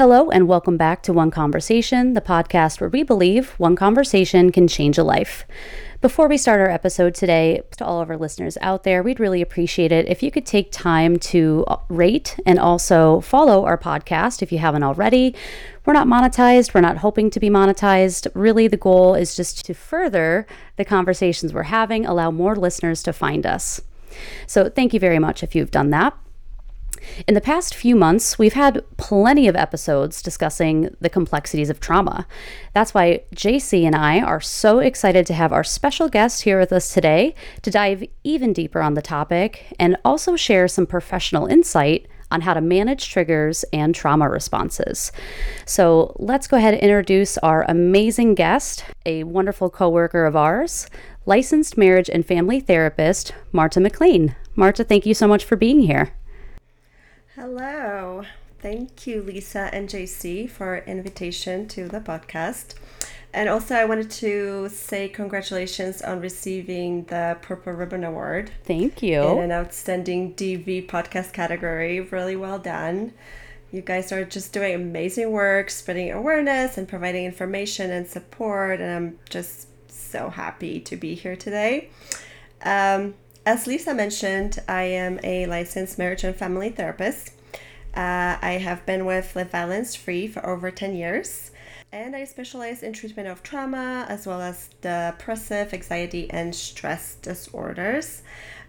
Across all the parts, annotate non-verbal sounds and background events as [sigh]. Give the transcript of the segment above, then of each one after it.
Hello, and welcome back to One Conversation, the podcast where we believe one conversation can change a life. Before we start our episode today, to all of our listeners out there, we'd really appreciate it if you could take time to rate and also follow our podcast if you haven't already. We're not monetized, we're not hoping to be monetized. Really, the goal is just to further the conversations we're having, allow more listeners to find us. So, thank you very much if you've done that. In the past few months, we've had plenty of episodes discussing the complexities of trauma. That's why JC and I are so excited to have our special guest here with us today to dive even deeper on the topic and also share some professional insight on how to manage triggers and trauma responses. So let's go ahead and introduce our amazing guest, a wonderful coworker of ours, licensed marriage and family therapist, Marta McLean. Marta, thank you so much for being here. Hello. Thank you, Lisa and JC, for invitation to the podcast. And also, I wanted to say congratulations on receiving the Purple Ribbon Award. Thank you. In an outstanding DV podcast category. Really well done. You guys are just doing amazing work, spreading awareness and providing information and support. And I'm just so happy to be here today. Um, as Lisa mentioned, I am a licensed marriage and family therapist. Uh, I have been with Live Violence Free for over 10 years, and I specialize in treatment of trauma as well as depressive, anxiety, and stress disorders.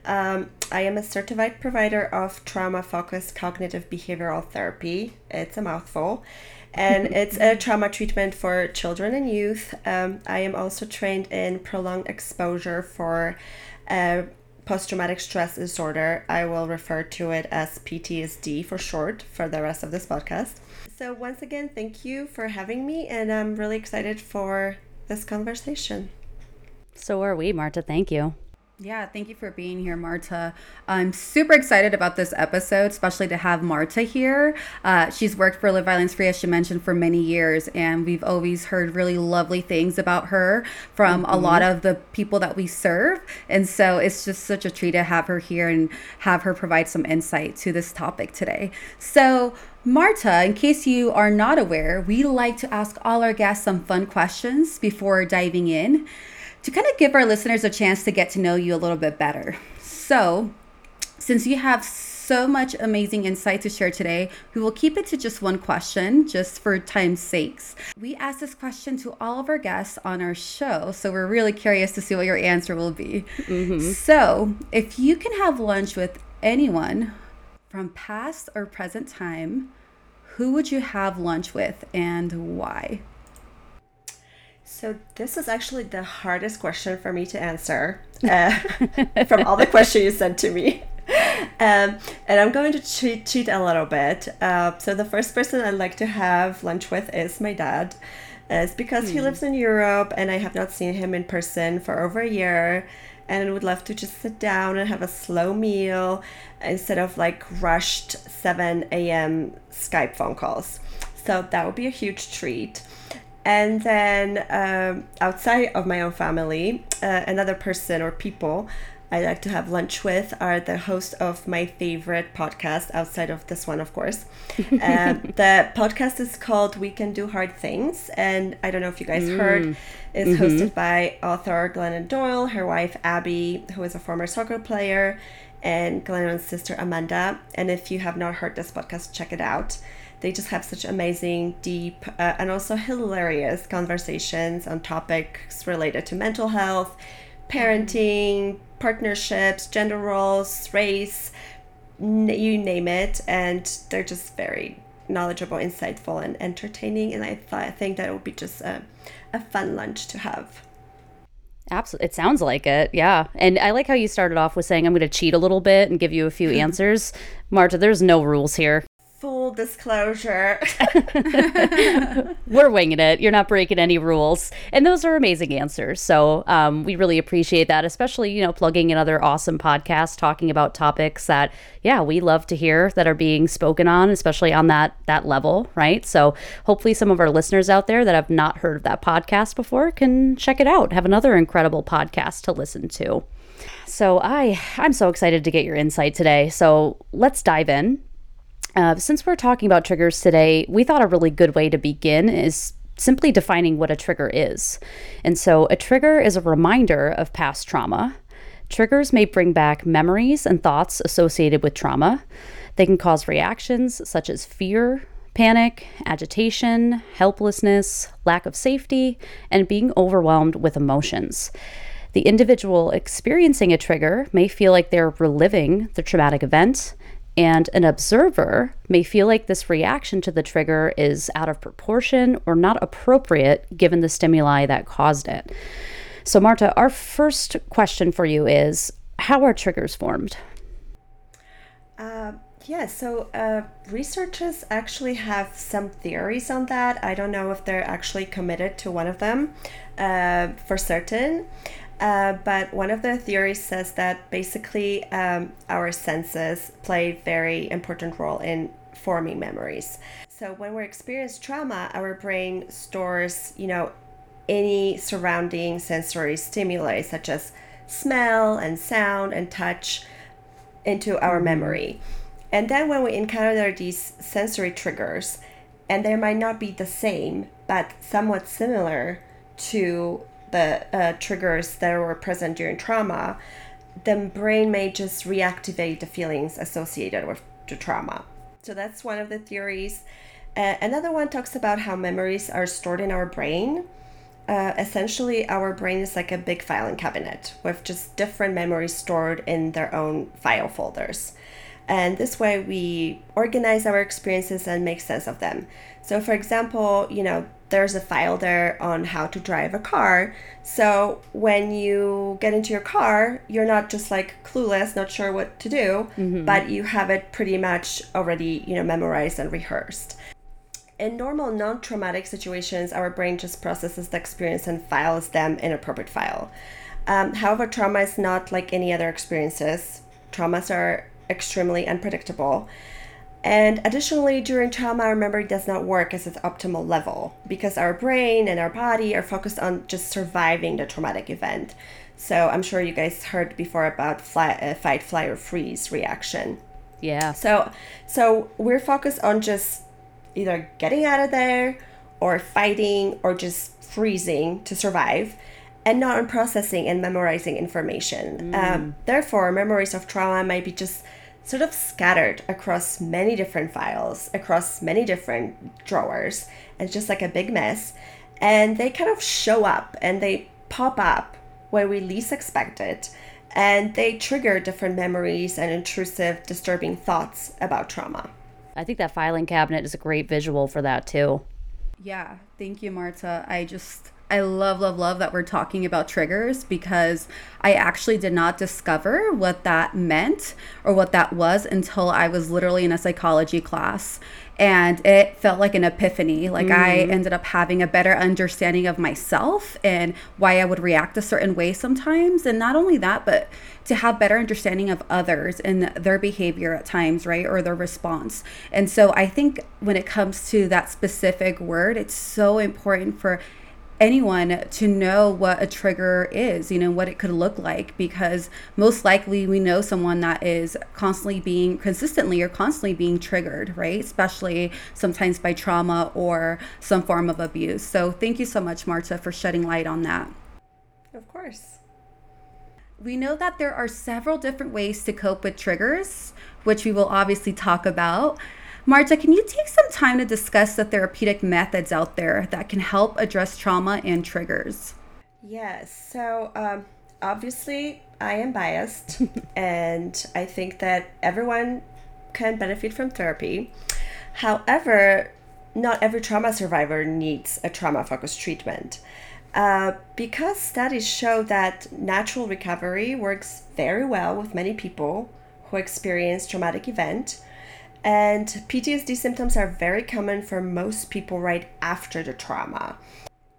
Um, I am a certified provider of trauma focused cognitive behavioral therapy. It's a mouthful. And [laughs] it's a trauma treatment for children and youth. Um, I am also trained in prolonged exposure for uh, post traumatic stress disorder. I will refer to it as PTSD for short for the rest of this podcast. So, once again, thank you for having me, and I'm really excited for this conversation. So are we, Marta. Thank you. Yeah, thank you for being here, Marta. I'm super excited about this episode, especially to have Marta here. Uh, she's worked for Live Violence Free, as she mentioned, for many years, and we've always heard really lovely things about her from mm-hmm. a lot of the people that we serve. And so it's just such a treat to have her here and have her provide some insight to this topic today. So, Marta, in case you are not aware, we like to ask all our guests some fun questions before diving in to kind of give our listeners a chance to get to know you a little bit better. So, since you have so much amazing insight to share today, we will keep it to just one question, just for time's sakes. We ask this question to all of our guests on our show, so we're really curious to see what your answer will be. Mm-hmm. So, if you can have lunch with anyone from past or present time, who would you have lunch with and why? So this is actually the hardest question for me to answer uh, [laughs] from all the questions you sent to me. Um, and I'm going to cheat, cheat a little bit. Uh, so the first person I'd like to have lunch with is my dad. Uh, it's because hmm. he lives in Europe and I have not seen him in person for over a year. And I would love to just sit down and have a slow meal instead of like rushed 7 a.m. Skype phone calls. So that would be a huge treat. And then um, outside of my own family, uh, another person or people I like to have lunch with are the host of my favorite podcast, outside of this one, of course. [laughs] um, the podcast is called We Can Do Hard Things. And I don't know if you guys mm. heard, it's mm-hmm. hosted by author Glennon Doyle, her wife Abby, who is a former soccer player, and Glennon's sister Amanda. And if you have not heard this podcast, check it out. They just have such amazing, deep, uh, and also hilarious conversations on topics related to mental health, parenting, partnerships, gender roles, race, n- you name it. And they're just very knowledgeable, insightful, and entertaining. And I, th- I think that it would be just a, a fun lunch to have. Absolutely. It sounds like it. Yeah. And I like how you started off with saying, I'm going to cheat a little bit and give you a few [laughs] answers. Marta, there's no rules here disclosure. [laughs] We're winging it. You're not breaking any rules. And those are amazing answers. So um, we really appreciate that, especially, you know, plugging in other awesome podcasts talking about topics that, yeah, we love to hear that are being spoken on, especially on that that level, right? So hopefully some of our listeners out there that have not heard of that podcast before can check it out. Have another incredible podcast to listen to. So I I'm so excited to get your insight today. So let's dive in Uh, since we're talking about triggers today, we thought a really good way to begin is simply defining what a trigger is. And so, a trigger is a reminder of past trauma. Triggers may bring back memories and thoughts associated with trauma. They can cause reactions such as fear, panic, agitation, helplessness, lack of safety, and being overwhelmed with emotions. The individual experiencing a trigger may feel like they're reliving the traumatic event, and an observer may feel like this reaction to the trigger is out of proportion or not appropriate given the stimuli that caused it. So, Marta, our first question for you is How are triggers formed? Uh, yeah, so uh, researchers actually have some theories on that. I don't know if they're actually committed to one of them uh, for certain. Uh, but one of the theories says that basically um, our senses play a very important role in forming memories. So when we experience trauma, our brain stores, you know, any surrounding sensory stimuli such as smell and sound and touch into our mm-hmm. memory. And then when we encounter these sensory triggers, and they might not be the same, but somewhat similar to the uh, triggers that were present during trauma, the brain may just reactivate the feelings associated with the trauma. So that's one of the theories. Uh, another one talks about how memories are stored in our brain. Uh, essentially, our brain is like a big filing cabinet with just different memories stored in their own file folders. And this way, we organize our experiences and make sense of them. So, for example, you know, there's a file there on how to drive a car. So when you get into your car, you're not just like clueless, not sure what to do, mm-hmm. but you have it pretty much already, you know, memorized and rehearsed. In normal non-traumatic situations, our brain just processes the experience and files them in a appropriate file. Um, however, trauma is not like any other experiences. Traumas are extremely unpredictable. And additionally, during trauma, our memory does not work at its optimal level because our brain and our body are focused on just surviving the traumatic event. So I'm sure you guys heard before about fly, uh, fight, fly, or freeze reaction. Yeah. So, so we're focused on just either getting out of there, or fighting, or just freezing to survive, and not on processing and memorizing information. Mm. Um, therefore, memories of trauma might be just sort of scattered across many different files, across many different drawers. It's just like a big mess. And they kind of show up and they pop up where we least expect it. And they trigger different memories and intrusive, disturbing thoughts about trauma. I think that filing cabinet is a great visual for that too. Yeah, thank you, Marta. I just I love, love, love that we're talking about triggers because I actually did not discover what that meant or what that was until I was literally in a psychology class. And it felt like an epiphany. Like mm. I ended up having a better understanding of myself and why I would react a certain way sometimes. And not only that, but to have better understanding of others and their behavior at times, right? Or their response. And so I think when it comes to that specific word, it's so important for anyone to know what a trigger is, you know, what it could look like, because most likely we know someone that is constantly being consistently or constantly being triggered, right? Especially sometimes by trauma or some form of abuse. So thank you so much, Marta, for shedding light on that. Of course. We know that there are several different ways to cope with triggers, which we will obviously talk about. Marta, can you take some time to discuss the therapeutic methods out there that can help address trauma and triggers? Yes. So, um, obviously, I am biased, [laughs] and I think that everyone can benefit from therapy. However, not every trauma survivor needs a trauma focused treatment. Uh, because studies show that natural recovery works very well with many people who experience traumatic event and PTSD symptoms are very common for most people right after the trauma.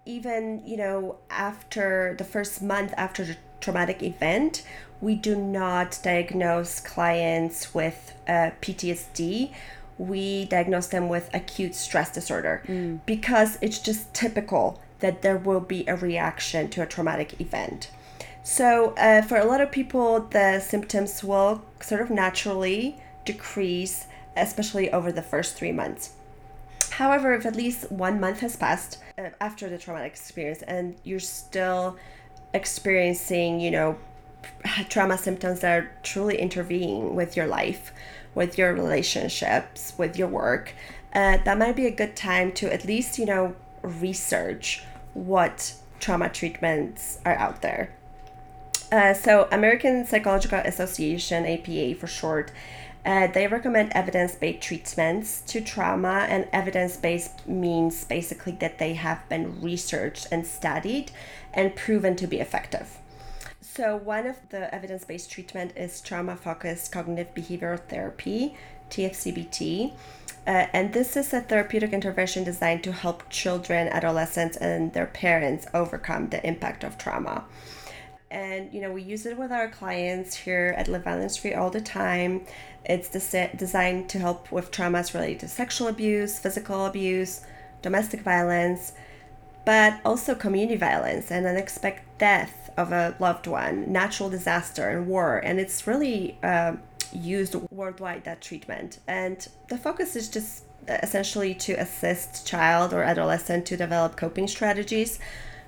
Even, you know, after the first month after the traumatic event, we do not diagnose clients with uh, PTSD. We diagnose them with acute stress disorder mm. because it's just typical that there will be a reaction to a traumatic event. So, uh, for a lot of people, the symptoms will sort of naturally decrease especially over the first three months. However, if at least one month has passed uh, after the traumatic experience and you're still experiencing, you know, trauma symptoms that are truly intervening with your life, with your relationships, with your work, uh, that might be a good time to at least, you know, research what trauma treatments are out there. Uh, so, American Psychological Association, APA for short, uh, they recommend evidence based treatments to trauma, and evidence based means basically that they have been researched and studied and proven to be effective. So, one of the evidence based treatment is trauma focused cognitive behavioral therapy, TFCBT. Uh, and this is a therapeutic intervention designed to help children, adolescents, and their parents overcome the impact of trauma. And you know, we use it with our clients here at Live Violence Free all the time. It's des- designed to help with traumas related to sexual abuse, physical abuse, domestic violence, but also community violence and unexpected death of a loved one, natural disaster, and war. And it's really uh, used worldwide that treatment and the focus is just essentially to assist child or adolescent to develop coping strategies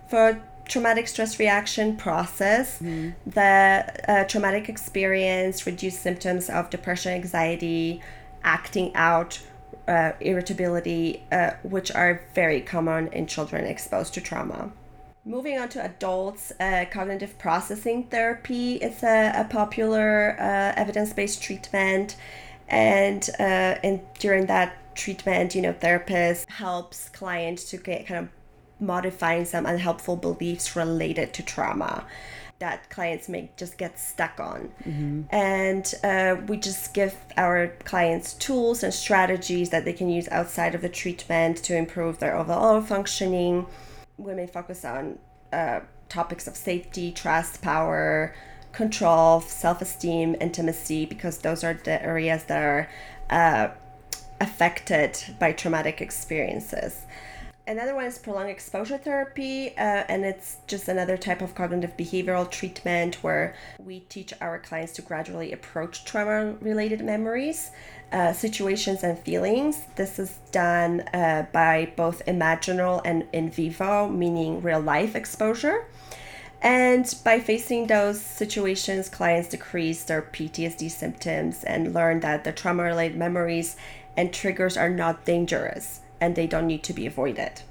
for traumatic stress reaction process mm. the uh, traumatic experience reduce symptoms of depression anxiety acting out uh, irritability uh, which are very common in children exposed to trauma Moving on to adults, uh, cognitive processing therapy is a, a popular uh, evidence based treatment. And, uh, and during that treatment, you know, therapist helps clients to get kind of modifying some unhelpful beliefs related to trauma that clients may just get stuck on. Mm-hmm. And uh, we just give our clients tools and strategies that they can use outside of the treatment to improve their overall functioning we may focus on uh, topics of safety, trust, power, control, self esteem, intimacy, because those are the areas that are uh, affected by traumatic experiences. Another one is prolonged exposure therapy, uh, and it's just another type of cognitive behavioral treatment where we teach our clients to gradually approach trauma related memories, uh, situations, and feelings. This is done uh, by both imaginal and in vivo, meaning real life exposure. And by facing those situations, clients decrease their PTSD symptoms and learn that the trauma related memories and triggers are not dangerous and they don't need to be avoided.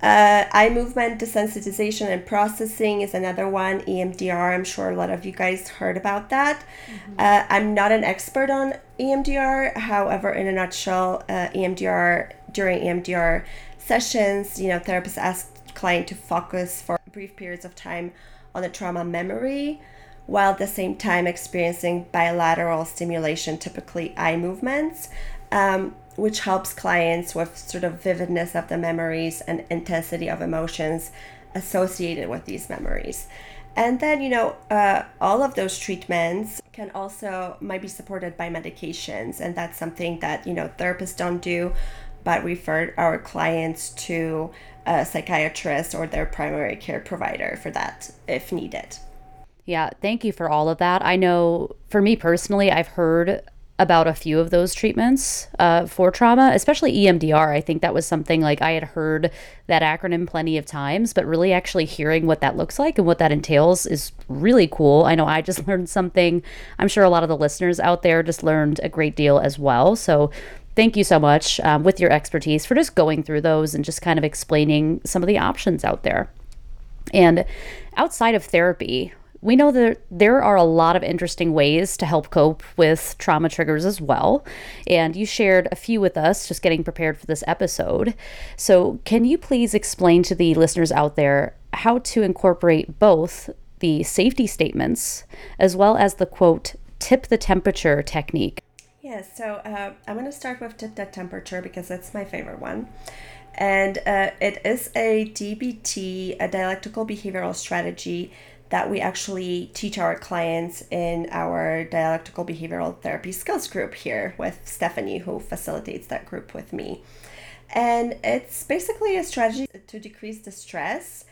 Uh, eye movement desensitization and processing is another one. EMDR, I'm sure a lot of you guys heard about that. Mm-hmm. Uh, I'm not an expert on EMDR. However, in a nutshell, uh, EMDR during EMDR sessions, you know, therapists ask client to focus for brief periods of time on the trauma memory, while at the same time experiencing bilateral stimulation, typically eye movements. Um, which helps clients with sort of vividness of the memories and intensity of emotions associated with these memories. And then, you know, uh, all of those treatments can also might be supported by medications, and that's something that you know therapists don't do, but refer our clients to a psychiatrist or their primary care provider for that if needed. Yeah, thank you for all of that. I know for me personally, I've heard about a few of those treatments uh, for trauma, especially EMDR. I think that was something like I had heard that acronym plenty of times, but really actually hearing what that looks like and what that entails is really cool. I know I just [laughs] learned something. I'm sure a lot of the listeners out there just learned a great deal as well. So thank you so much um, with your expertise for just going through those and just kind of explaining some of the options out there. And outside of therapy, we know that there are a lot of interesting ways to help cope with trauma triggers as well. And you shared a few with us just getting prepared for this episode. So, can you please explain to the listeners out there how to incorporate both the safety statements as well as the quote, tip the temperature technique? Yes, yeah, so uh, I'm going to start with tip the temperature because that's my favorite one. And uh, it is a DBT, a dialectical behavioral strategy that we actually teach our clients in our dialectical behavioral therapy skills group here with Stephanie, who facilitates that group with me. And it's basically a strategy to decrease the stress.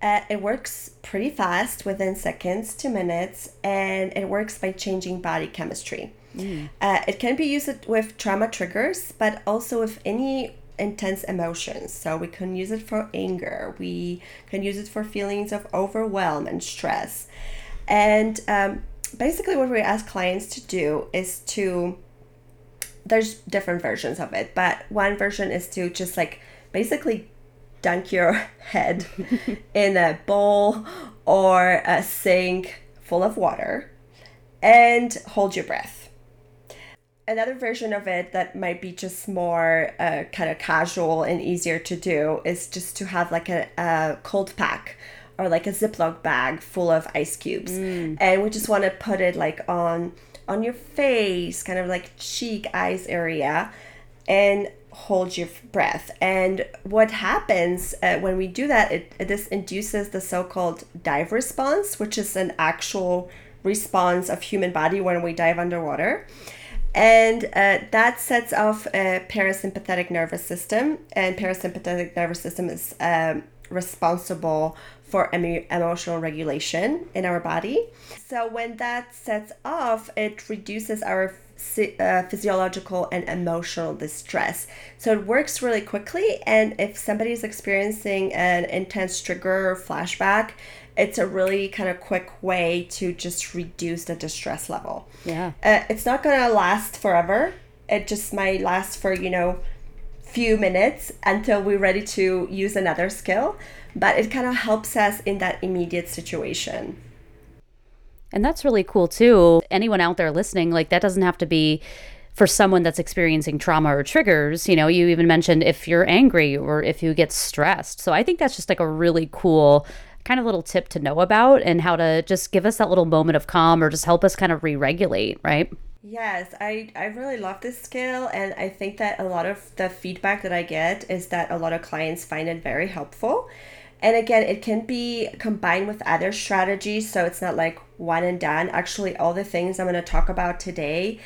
Uh, it works pretty fast within seconds to minutes, and it works by changing body chemistry. Mm. Uh, it can be used with trauma triggers, but also with any intense emotions. So we can use it for anger, we can use it for feelings of overwhelm and stress. And um, basically, what we ask clients to do is to there's different versions of it, but one version is to just like basically dunk your [laughs] head [laughs] in a bowl or a sink full of water and hold your breath. Another version of it that might be just more uh, kind of casual and easier to do is just to have like a, a cold pack or like a Ziploc bag full of ice cubes. Mm. And we just want to put it like on on your face, kind of like cheek, eyes area, and hold your breath. And what happens uh, when we do that, it, it this induces the so-called dive response, which is an actual response of human body when we dive underwater. And uh, that sets off a parasympathetic nervous system, and parasympathetic nervous system is um, responsible for emo- emotional regulation in our body. So when that sets off, it reduces our uh, physiological and emotional distress. So it works really quickly. And if somebody is experiencing an intense trigger or flashback, it's a really kind of quick way to just reduce the distress level. Yeah. Uh, it's not going to last forever. It just might last for, you know, few minutes until we're ready to use another skill but it kind of helps us in that immediate situation. And that's really cool too. Anyone out there listening, like that doesn't have to be for someone that's experiencing trauma or triggers. You know, you even mentioned if you're angry or if you get stressed. So I think that's just like a really cool kind of little tip to know about and how to just give us that little moment of calm or just help us kind of re regulate, right? Yes, I, I really love this skill. And I think that a lot of the feedback that I get is that a lot of clients find it very helpful and again, it can be combined with other strategies, so it's not like one and done. Actually, all the things I'm going to talk about today,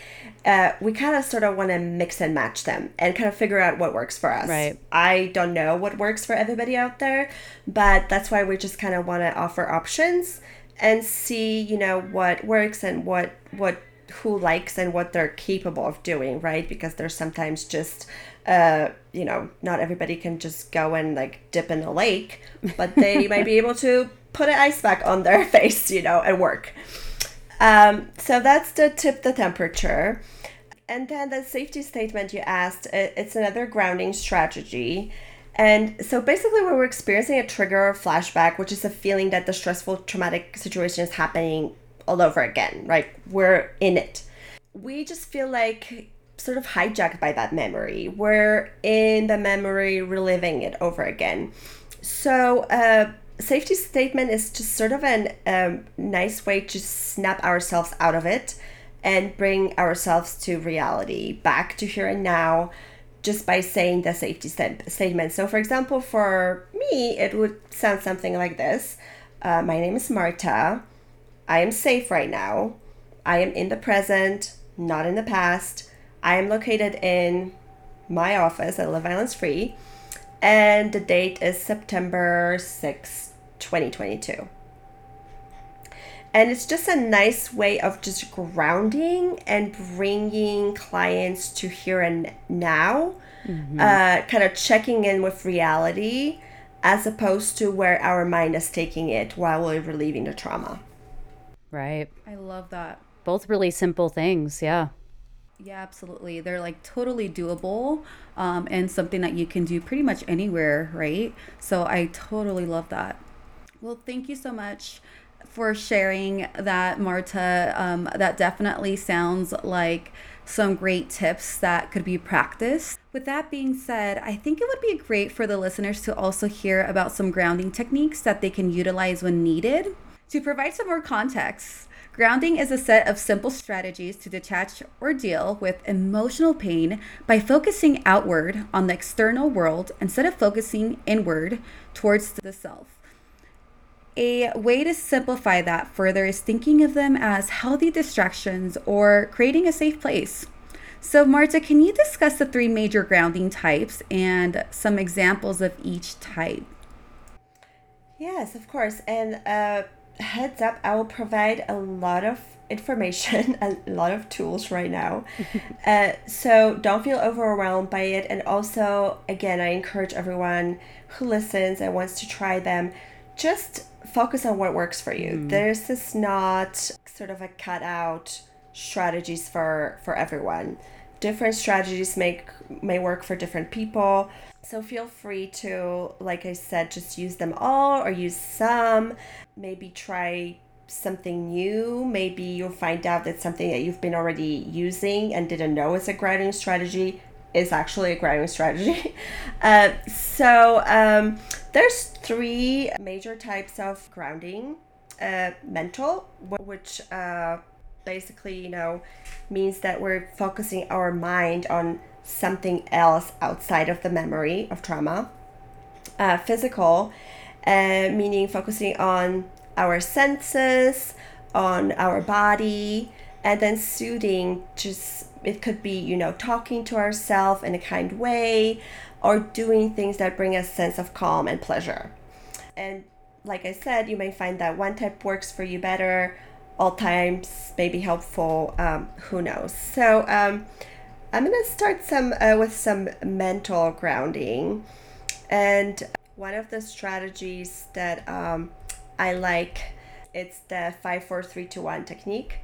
uh, we kind of sort of want to mix and match them and kind of figure out what works for us. Right. I don't know what works for everybody out there, but that's why we just kind of want to offer options and see, you know, what works and what what who likes and what they're capable of doing, right? Because there's sometimes just uh, you know, not everybody can just go and like dip in a lake, but they [laughs] might be able to put an ice pack on their [laughs] face, you know, and work. Um, so that's the tip the temperature. And then the safety statement you asked, it's another grounding strategy. And so basically, when we're experiencing a trigger or flashback, which is a feeling that the stressful traumatic situation is happening all over again, right? We're in it. We just feel like sort of hijacked by that memory. We're in the memory, reliving it over again. So, uh, safety statement is just sort of a um, nice way to snap ourselves out of it and bring ourselves to reality, back to here and now, just by saying the safety st- statement. So, for example, for me, it would sound something like this uh, My name is Marta. I am safe right now. I am in the present, not in the past. I am located in my office at Live Violence Free, and the date is September 6, 2022. And it's just a nice way of just grounding and bringing clients to here and now, mm-hmm. uh, kind of checking in with reality as opposed to where our mind is taking it while we're relieving the trauma. Right. I love that. Both really simple things. Yeah. Yeah, absolutely. They're like totally doable um, and something that you can do pretty much anywhere, right? So I totally love that. Well, thank you so much for sharing that, Marta. Um, that definitely sounds like some great tips that could be practiced. With that being said, I think it would be great for the listeners to also hear about some grounding techniques that they can utilize when needed. To provide some more context, Grounding is a set of simple strategies to detach or deal with emotional pain by focusing outward on the external world instead of focusing inward towards the self. A way to simplify that further is thinking of them as healthy distractions or creating a safe place. So, Marta, can you discuss the three major grounding types and some examples of each type? Yes, of course. And uh, heads up, I will provide a lot of information, [laughs] a lot of tools right now. [laughs] uh, so don't feel overwhelmed by it. And also, again, I encourage everyone who listens and wants to try them, just focus on what works for you. Mm. There's this not sort of a cut out strategies for for everyone. Different strategies make may work for different people. So feel free to, like I said, just use them all or use some. Maybe try something new. Maybe you'll find out that something that you've been already using and didn't know is a grounding strategy is actually a grounding strategy. [laughs] Uh, so um, there's three major types of grounding. Uh, mental, which uh, basically, you know, means that we're focusing our mind on something else outside of the memory of trauma. Uh, physical, uh, meaning focusing on our senses, on our body, and then soothing, just it could be, you know, talking to ourselves in a kind way or doing things that bring a sense of calm and pleasure. And like I said, you may find that one type works for you better, all times may be helpful, um, who knows. So, um, I'm going to start some uh, with some mental grounding. And one of the strategies that um, I like it's the 54321 technique.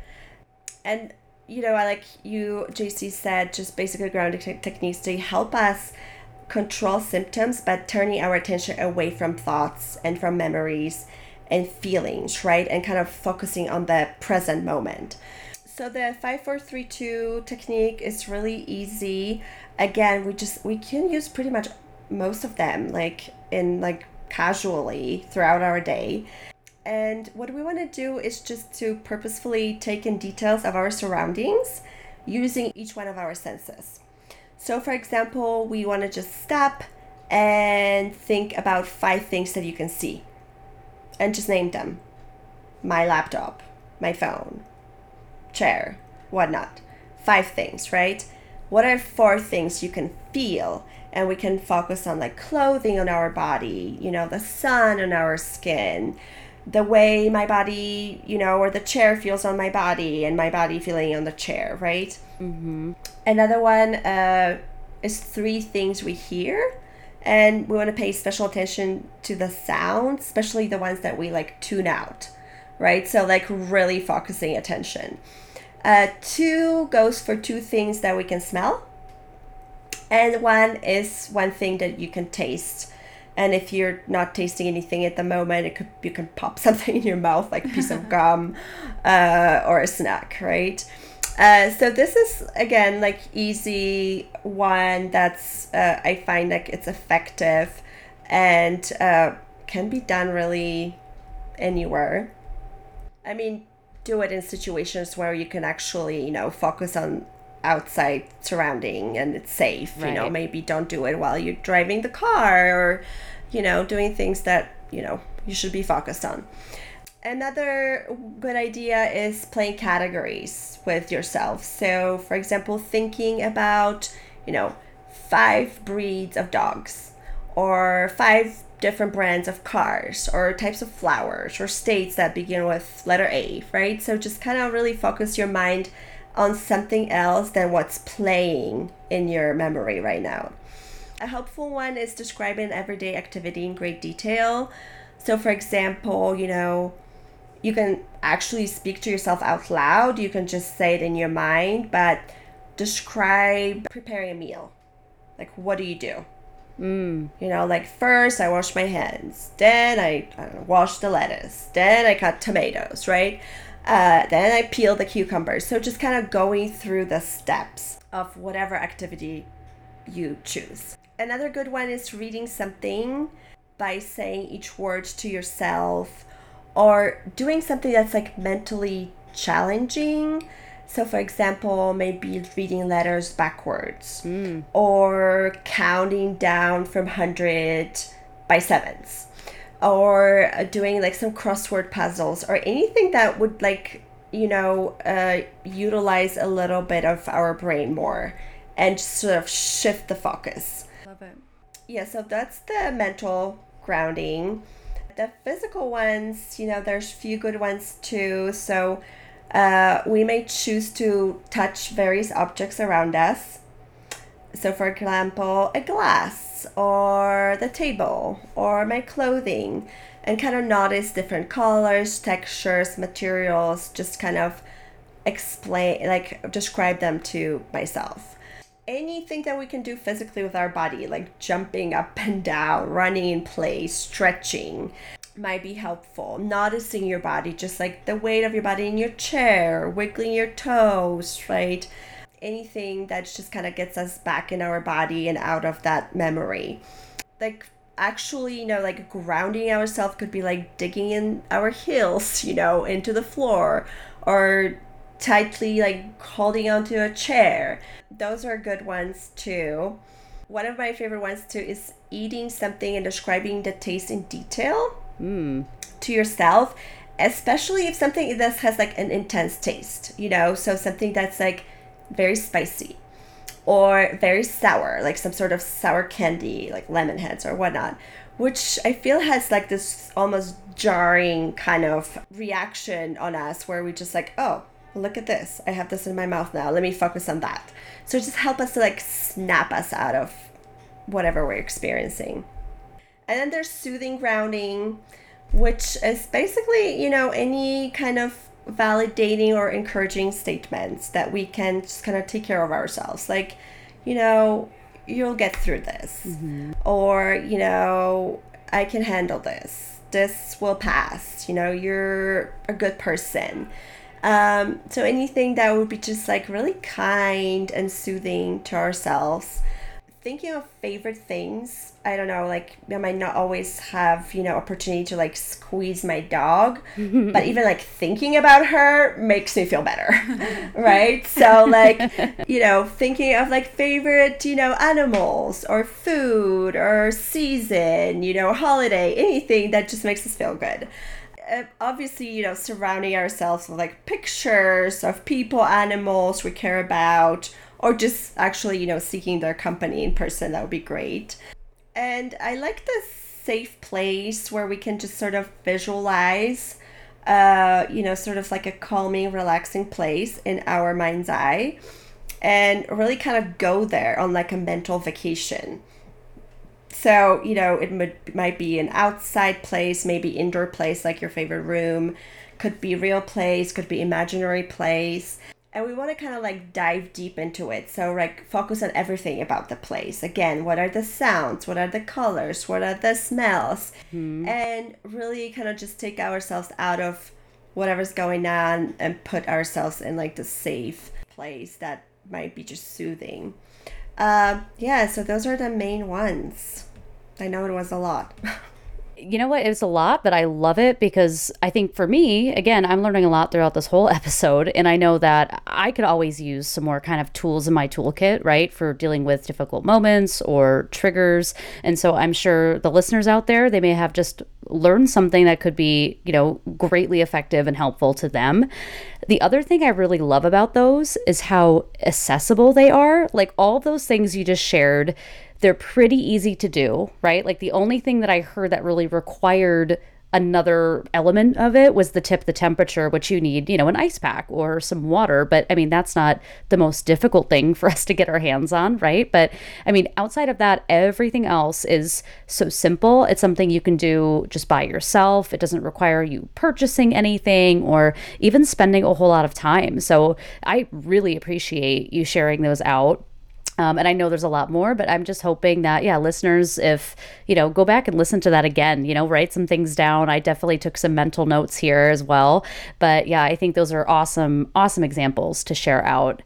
And you know, I like you JC said just basically grounding te- techniques to help us control symptoms but turning our attention away from thoughts and from memories and feelings, right? And kind of focusing on the present moment. So the 5432 technique is really easy. Again, we just we can use pretty much most of them like in like casually throughout our day. And what we want to do is just to purposefully take in details of our surroundings using each one of our senses. So for example, we want to just stop and think about five things that you can see and just name them. My laptop, my phone, chair, whatnot. Five things, right? What are four things you can feel? And we can focus on like clothing on our body, you know, the sun on our skin, the way my body, you know, or the chair feels on my body and my body feeling on the chair, right? Mm-hmm. Another one uh, is three things we hear. And we want to pay special attention to the sounds, especially the ones that we like tune out right? So, like, really focusing attention. Uh, two goes for two things that we can smell, and one is one thing that you can taste. And if you're not tasting anything at the moment, it could you can pop [laughs] something in your mouth like a piece of [laughs] gum uh, or a snack, right? Uh, so this is again like easy one that's uh, I find like it's effective and uh, can be done really anywhere. I mean, do it in situations where you can actually, you know, focus on outside surrounding and it's safe. Right. You know, maybe don't do it while you're driving the car or, you know, doing things that, you know, you should be focused on. Another good idea is playing categories with yourself. So, for example, thinking about, you know, five breeds of dogs or five different brands of cars or types of flowers or states that begin with letter A, right? So just kind of really focus your mind on something else than what's playing in your memory right now. A helpful one is describing an everyday activity in great detail. So, for example, you know, you can actually speak to yourself out loud, you can just say it in your mind, but describe preparing a meal. Like, what do you do? Mm. You know, like first I wash my hands, then I, I wash the lettuce, then I cut tomatoes, right? Uh, then I peel the cucumbers. So just kind of going through the steps of whatever activity you choose. Another good one is reading something by saying each word to yourself or doing something that's like mentally challenging so, for example, maybe reading letters backwards mm. or counting down from 100 by sevens or uh, doing like some crossword puzzles or anything that would like, you know, uh, utilize a little bit of our brain more and sort of shift the focus. Love it. Yeah, so that's the mental grounding the physical ones, you know, there's few good ones too. So uh, we may choose to touch various objects around us. So, for example, a glass or the table or my clothing, and kind of notice different colors, textures, materials, just kind of explain, like, describe them to myself anything that we can do physically with our body, like jumping up and down, running in place, stretching, might be helpful. Noticing your body, just like the weight of your body in your chair, wiggling your toes, right? Anything that just kind of gets us back in our body and out of that memory. Like, actually, you know, like grounding ourselves could be like digging in our heels, you know, into the floor or tightly like holding onto a chair. Those are good ones too. One of my favorite ones too is eating something and describing the taste in detail mm. to yourself, especially if something that has like an intense taste, you know, so something that's like very spicy or very sour, like some sort of sour candy, like lemon heads or whatnot, which I feel has like this almost jarring kind of reaction on us where we just like, oh, look at this. I have this in my mouth now. Let me focus on that. So just help us to like snap us out of whatever we're experiencing. And then there's soothing grounding, which is basically, you know, any kind of validating or encouraging statements that we can just kind of take care of ourselves. Like, you know, you'll get through this. Mm-hmm. Or, you know, I can handle this. This will pass. You know, you're a good person. Um, so anything that would be just like really kind and soothing to ourselves. Thinking of favorite things, I don't know, like I might not always have, you know, opportunity to like squeeze my dog, [laughs] but even like thinking about her makes me feel better. [laughs] right? So like, [laughs] you know, thinking of like favorite, you know, animals or food or season, you know, holiday, anything that just makes us feel good. Uh, obviously, you know, surrounding ourselves with like pictures of people, animals we care about, or just actually, you know, seeking their company in person, that would be great. And I like the safe place where we can just sort of visualize, uh, you know, sort of like a calming, relaxing place in our mind's eye and really kind of go there on like a mental vacation. So, you know, it m- might be an outside place, maybe indoor place like your favorite room, could be real place, could be imaginary place. And we want to kind of like dive deep into it. So, like, focus on everything about the place. Again, what are the sounds? What are the colors? What are the smells? Mm-hmm. And really kind of just take ourselves out of whatever's going on and put ourselves in like the safe place that might be just soothing. Uh, yeah, so those are the main ones. I know it was a lot. [laughs] you know what? It's a lot, but I love it because I think for me, again, I'm learning a lot throughout this whole [laughs] episode. And I know that I could always use some more kind of tools in my toolkit, right, for dealing with difficult moments or triggers. And so I'm sure the listeners out there, they may have just learned something that could be, you know, greatly effective and helpful to them. The other thing I really love about those is how accessible they are. Like all those things you just shared they're pretty easy to do, right? Like the only thing that I heard that really required another element of it was the tip the temperature which you need you know an ice pack or some water. But i mean that's not the most difficult thing for [laughs] us to get our hands on right? But i mean outside of that everything else is so simple. It's something you can do just by yourself. It doesn't require you purchasing anything or even spending a whole lot of time. So i really appreciate you sharing those out um, and I know there's a lot more, but I'm just hoping that, yeah, listeners, if, you know, go back and listen to that again, you know, write some things down. I definitely took some mental notes here as well. But yeah, I think those are awesome, awesome examples to share out.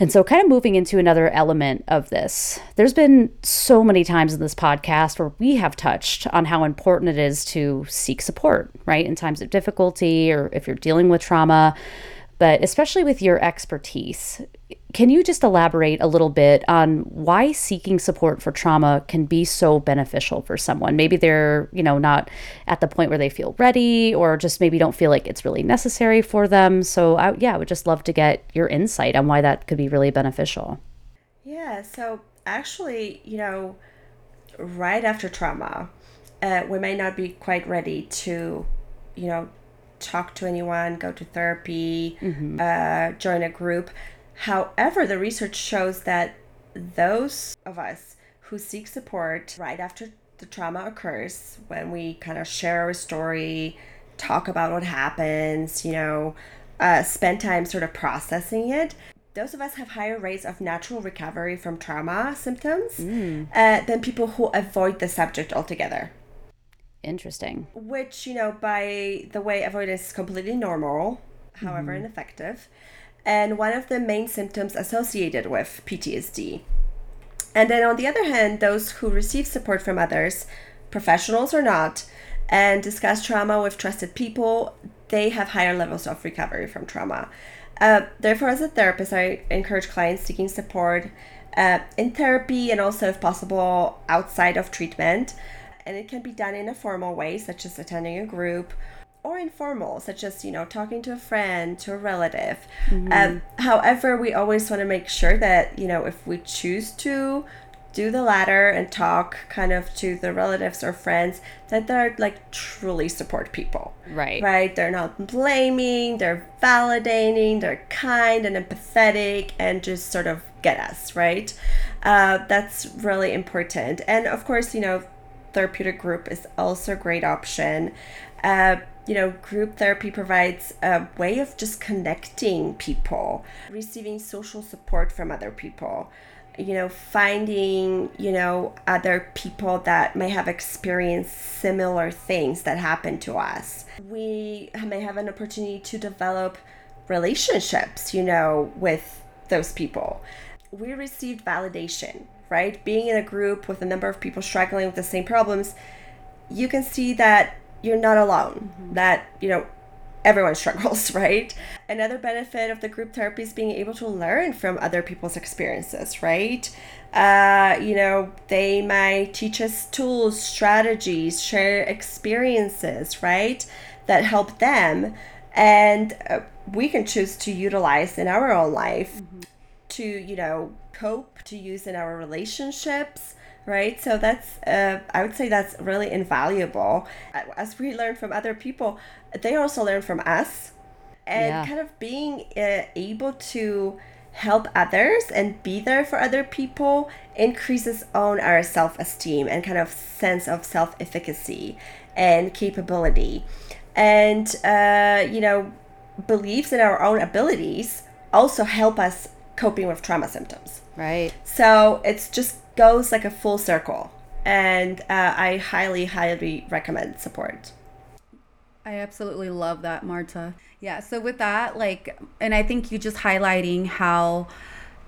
And so, kind of moving into another element of this, there's been so many times in this podcast where we have touched on how important it is to seek support, right? In times of difficulty or if you're dealing with trauma but especially with your expertise, can you just elaborate a little bit on why seeking support for trauma can be so beneficial for someone? Maybe they're, you know, not at the point where they feel ready or just maybe don't feel like it's really necessary for them. So, I, yeah, I would just love to get your insight on why that could be really beneficial. Yeah, so actually, you know, right after trauma, uh, we may not be quite ready to, you know, talk to anyone, go to therapy, mm-hmm. uh, join a group. However, the research shows that those of us who seek support right after the trauma occurs, when we kind of share our story, talk about what happens, you know, uh, spend time sort of processing it, those of us have higher rates of natural recovery from trauma symptoms mm. uh, than people who avoid the subject altogether. Interesting. Which, you know, by the way, avoidance is completely normal, however, mm-hmm. ineffective, and one of the main symptoms associated with PTSD. And then on the other hand, those who receive support from others, professionals or not, and discuss trauma with trusted people, they have higher levels of recovery from trauma. Uh, therefore, as a therapist, I encourage clients seeking support uh, in therapy and also, if possible, outside of treatment. And it can be done in a formal way, such as attending a group, or informal, such as, you know, talking to a friend, to a relative. Mm-hmm. Um, however, we always want to make sure that, you know, if we choose to do the latter and talk kind of to the relatives or friends that they're like truly support people. Right. Right. They're not blaming, they're validating, they're kind and empathetic and just sort of get us, right? Uh, that's really important. And of course, you know, therapeutic group is also a great option. Uh, you know, group therapy provides a way of just connecting people, receiving social support from other people you know, finding, you know, other people that may have experienced similar things that happened to us. We may have an opportunity to develop relationships, you know, with those people. We received validation, right? Being in a group with a number of people struggling with the same problems, you can see that you're not alone, mm-hmm. that, you know, everyone [laughs] struggles, right? Another benefit of the group therapy is being able to learn from other people's experiences, right? Uh, you know, they might teach us tools, strategies, share experiences, right? That help them. And uh, we can choose to utilize in our own life mm-hmm. to, you know, cope, to use in our relationships right? So that's uh, i would say that's really invaluable. As we learn from other people they also learn from us. And yeah. kind of being uh, able to help others and be there for other people increases on our self-esteem and kind of sense of self-efficacy and capability. And uh, you know beliefs in our own abilities also help us coping with trauma symptoms. Right. So it's just goes like a full circle and uh, i highly highly recommend support I absolutely love that, Marta. Yeah. So, with that, like, and I think you just highlighting how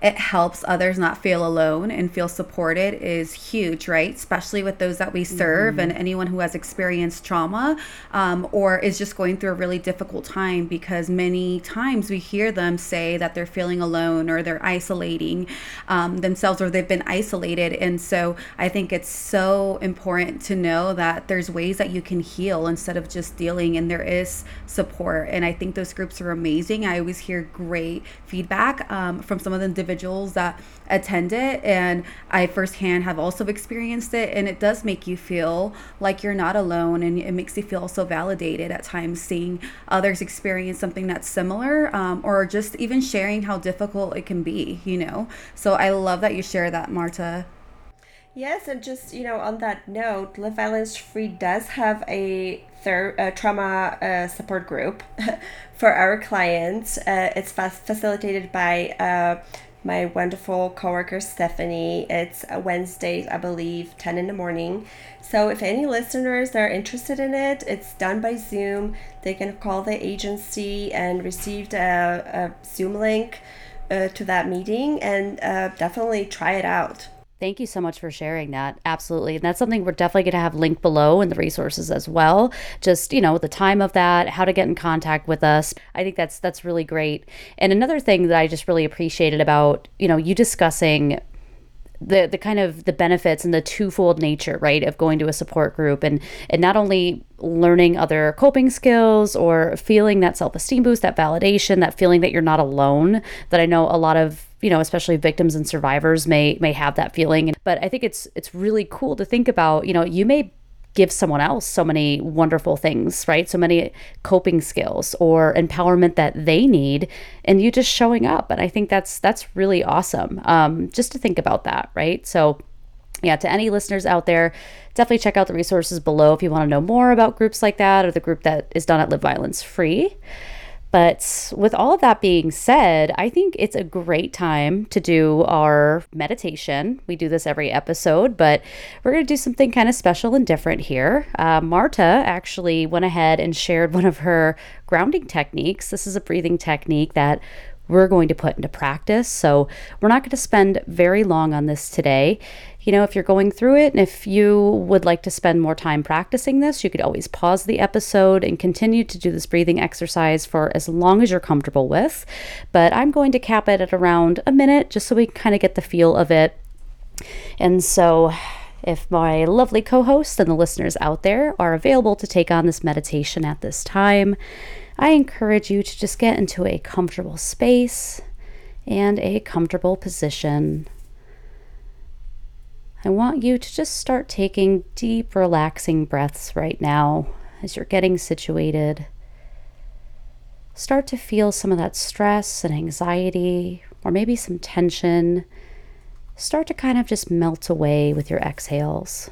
it helps others not feel alone and feel supported is huge, right? Especially with those that we serve mm-hmm. and anyone who has experienced trauma um, or is just going through a really difficult time because many times we hear them say that they're feeling alone or they're isolating um, themselves or they've been isolated. And so I think it's so important to know that there's ways that you can heal instead of just dealing, and there is support. And I think those groups are amazing. I always hear great feedback um, from some of the individuals individuals that attend it and I firsthand have also experienced it and it does make you feel like you're not alone and it makes you feel so validated at times seeing others experience something that's similar um, or just even sharing how difficult it can be you know so I love that you share that Marta Yes, and just you know, on that note, Live Violence Free does have a, a trauma uh, support group [laughs] for our clients. Uh, it's fa- facilitated by uh, my wonderful coworker Stephanie. It's a Wednesday, I believe, 10 in the morning. So if any listeners are interested in it, it's done by Zoom. They can call the agency and receive a, a Zoom link uh, to that meeting and uh, definitely try it out. Thank you so much for sharing that. Absolutely. And that's something we're definitely going to have linked below in the resources as well. Just, you know, the time of that, how to get in contact with us. I think that's that's really great. And another thing that I just really appreciated about, you know, you discussing the the kind of the benefits and the twofold nature right of going to a support group and and not only learning other coping skills or feeling that self-esteem boost that validation that feeling that you're not alone that i know a lot of you know especially victims and survivors may may have that feeling but i think it's it's really cool to think about you know you may give someone else so many wonderful things, right? So many coping skills or empowerment that they need, and you just showing up. And I think that's that's really awesome. Um, just to think about that, right? So yeah, to any listeners out there, definitely check out the resources below if you want to know more about groups like that or the group that is done at Live Violence Free. But with all of that being said, I think it's a great time to do our meditation. We do this every episode, but we're going to do something kind of special and different here. Uh, Marta actually went ahead and shared one of her grounding techniques. This is a breathing technique that we're going to put into practice. So, we're not going to spend very long on this today you know, if you're going through it and if you would like to spend more time practicing this, you could always pause the episode and continue to do this breathing exercise for as long as you're comfortable with. But I'm going to cap it at around a minute just so we can kind of get the feel of it. And so, if my lovely co hosts and the listeners out there are available to take on this meditation at this time, I encourage you to just get into a comfortable space and a comfortable position. I want you to just start taking deep, relaxing breaths right now as you're getting situated. Start to feel some of that stress and anxiety, or maybe some tension. Start to kind of just melt away with your exhales.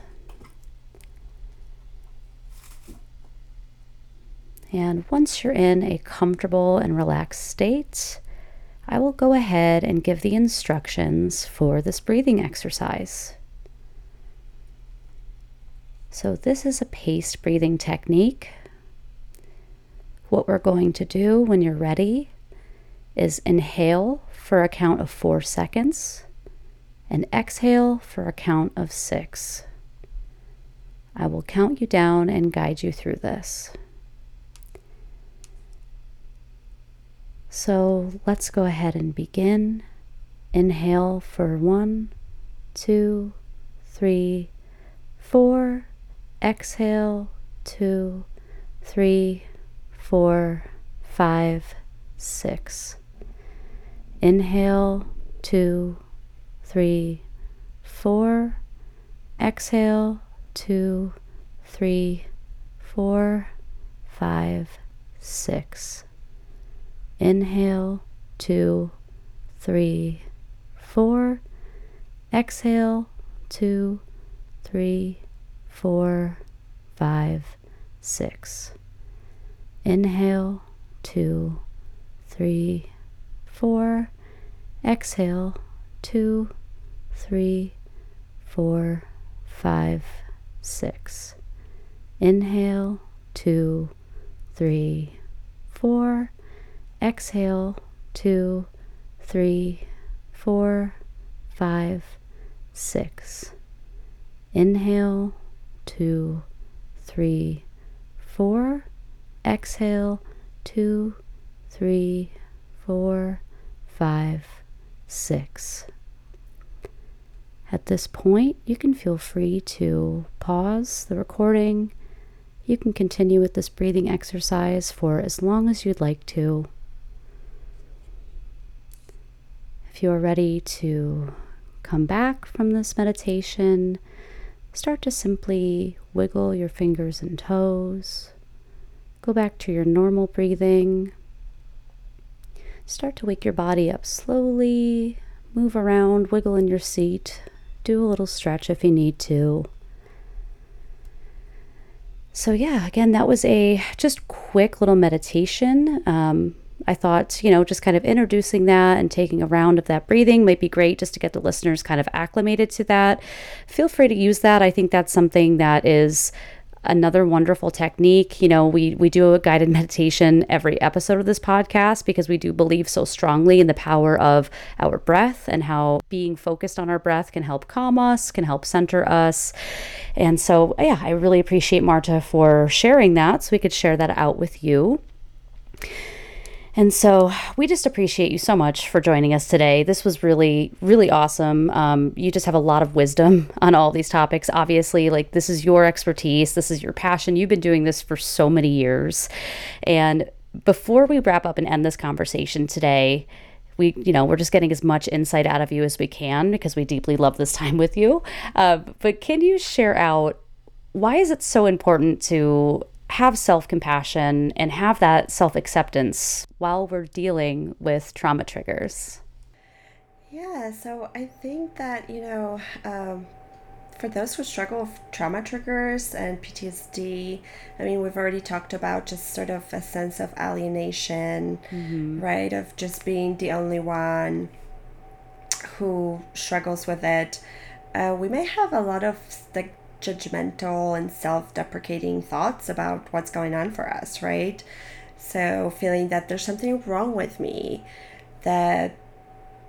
And once you're in a comfortable and relaxed state, I will go ahead and give the instructions for this breathing exercise. So, this is a paced breathing technique. What we're going to do when you're ready is inhale for a count of four seconds and exhale for a count of six. I will count you down and guide you through this. So let's go ahead and begin. Inhale for one, two, three, four exhale, two, three, four, five, six. Inhale, two, three, four. Exhale, two, three, four, five, six. Inhale, two, three, four. Exhale, two, three, four, five, six. Inhale, two, three, four. Exhale, two, three, four, five, six. Inhale, two, three, four. Exhale, two, three, four, five, six. Inhale, two, three, four. Exhale, two, three, four, five, six. At this point, you can feel free to pause the recording. You can continue with this breathing exercise for as long as you'd like to. If you are ready to come back from this meditation, start to simply wiggle your fingers and toes. Go back to your normal breathing. Start to wake your body up slowly. Move around, wiggle in your seat. Do a little stretch if you need to. So, yeah, again, that was a just quick little meditation. Um, I thought, you know, just kind of introducing that and taking a round of that breathing might be great just to get the listeners kind of acclimated to that. Feel free to use that. I think that's something that is another wonderful technique. You know, we we do a guided [laughs] meditation every episode of this podcast because we do believe so strongly in the power of our breath and how being focused on our breath can help calm us, can help center us. And so, yeah, I really appreciate Marta for sharing that so we could share that out with you. And so we just appreciate you so much for joining us today. This was really, really awesome. Um, you just have a lot of wisdom [laughs] on all these topics. Obviously, like this is your expertise, this is your passion. You've been doing this for so many years. And before we wrap up and end this conversation today, we, you know, we're just getting as much insight out of you as we can because we deeply love this [laughs] time with you. Uh, but can you share out why is it so important to have self compassion and have that self acceptance while we're dealing with trauma triggers? Yeah, so I think that, you know, um, for those who struggle with trauma triggers and PTSD, I mean, we've already talked about just sort of a sense of alienation, mm-hmm. right? Of just being the only one who struggles with it. Uh, we may have a lot of like judgmental and self deprecating thoughts about what's going on for us, right? So, feeling that there's something wrong with me, that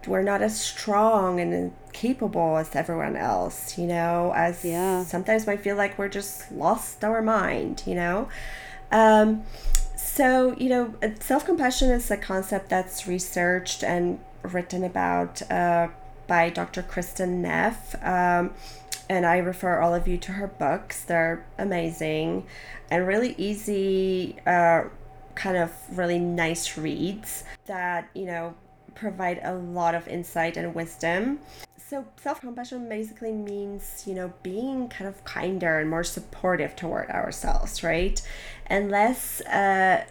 we're not as strong and capable as everyone else, you know, as yeah. sometimes might feel like we're just lost our mind, you know. Um, so, you know, self compassion is a concept that's researched and written about uh, by Dr. Kristin Neff. Um, and I refer all of you to her books. They're amazing and really easy, uh, kind of really nice reads that, you know, provide a lot of insight and wisdom. So, self compassion basically means, you know, being kind of kinder and more supportive toward ourselves, right? And less uh,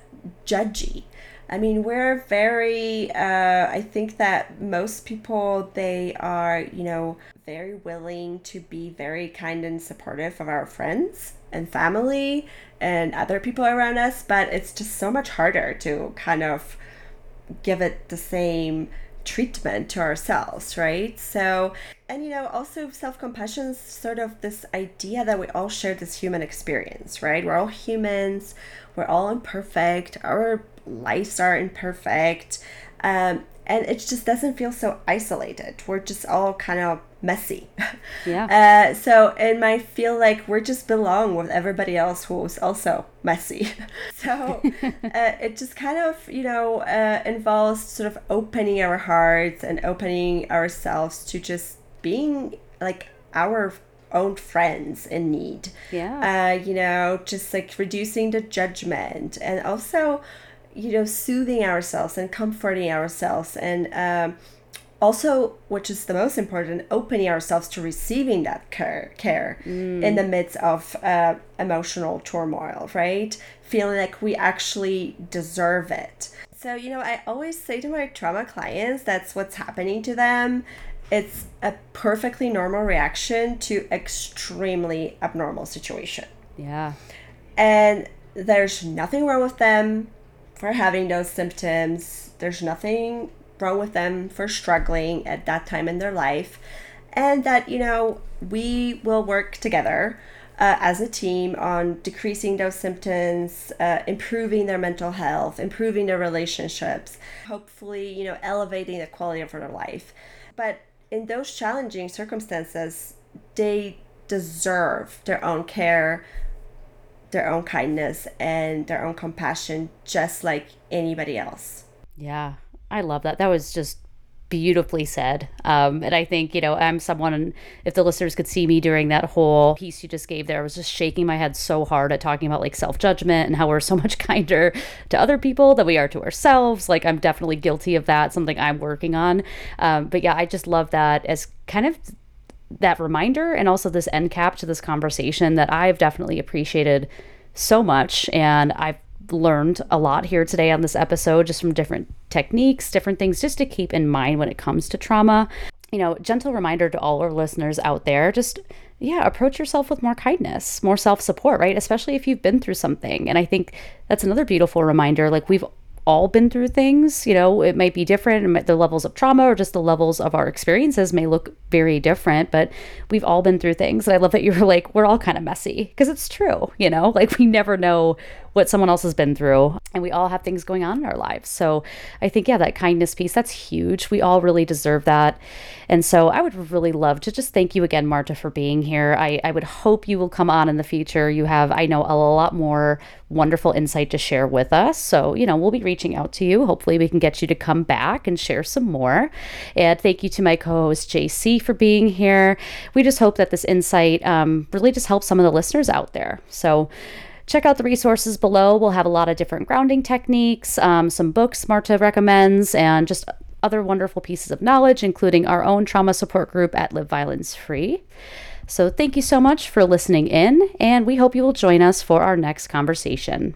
judgy. I mean, we're very, uh, I think that most people, they are, you know, very willing to be very kind and supportive of our friends and family and other people around us, but it's just so much harder to kind of give it the same treatment to ourselves, right? So, and you know, also self compassion is sort of this idea that we all share this human experience, right? We're all humans, we're all imperfect, our lives are imperfect. Um, and it just doesn't feel so isolated. We're just all kind of messy. [laughs] Yeah. Uh, so it might feel like we're just belong with everybody else who's also messy. [laughs] so [laughs] uh, it just kind of you know uh, involves sort of opening our hearts and opening ourselves to just being like our own friends in need. Yeah. Uh, you know, just like reducing the judgment and also you know, soothing ourselves and comforting ourselves, and um, also, which is the most important, opening ourselves to receiving that care, care mm. in the midst of uh, emotional turmoil, right? Feeling like we actually deserve it. So, you know, I always say to my trauma clients that's what's happening to them. It's a perfectly normal reaction to extremely abnormal situation. Yeah. And there's nothing wrong with them for having those symptoms. There's nothing wrong with them for struggling at that time in their life. And that, you know, we will work together uh, as a team on decreasing those symptoms, uh, improving their mental health, improving their relationships, hopefully, you know, elevating the quality of their life. But in those challenging circumstances, they deserve their own care, their own kindness and their own compassion just like anybody else. Yeah, I love that. That was just beautifully said. Um, and I think, you know, I'm someone, and if the listeners could see me during that whole piece you just gave there, I was just shaking my head so hard at talking about like self judgment and how we're so [laughs] much kinder to other people than we are to ourselves. Like, I'm definitely guilty of that, something I'm working on. Um, but yeah, I just love that as kind of that reminder and also this end cap to this conversation that I've definitely appreciated so much. And I've learned a lot here today on this episode, just from different techniques, different things just to keep in mind when it comes to trauma. You know, gentle reminder to all our listeners out there just, yeah, approach yourself with more kindness, more self support, right? Especially if you've been through something. And I think that's another beautiful reminder. Like, we've all been through things. You know, it might be different. The levels of trauma or just the levels of our experiences may look very different, but we've all been through things. And I love that you were like, we're all kind of messy because it's true, you know, like we never know what someone else has been through. And we all have things going on in our lives. So I think, yeah, that kindness piece, that's huge. We all really deserve that. And so I would really love to just thank you again, Marta, for being here. I, I would hope you will come on in the future. You have, I know, a lot more wonderful insight to share with us. So, you know, we'll be reaching out to you. Hopefully, we can get you to come back and share some more. And thank you to my co host, JC, for being here. We just hope that this insight um, really just helps some of the listeners out there. So, check out the resources below. We'll have a lot of different grounding techniques, um, some books Marta recommends, and just other wonderful pieces of knowledge, including our own trauma support group at Live Violence Free. So thank you so much for listening in, and we hope you will join us for our next conversation.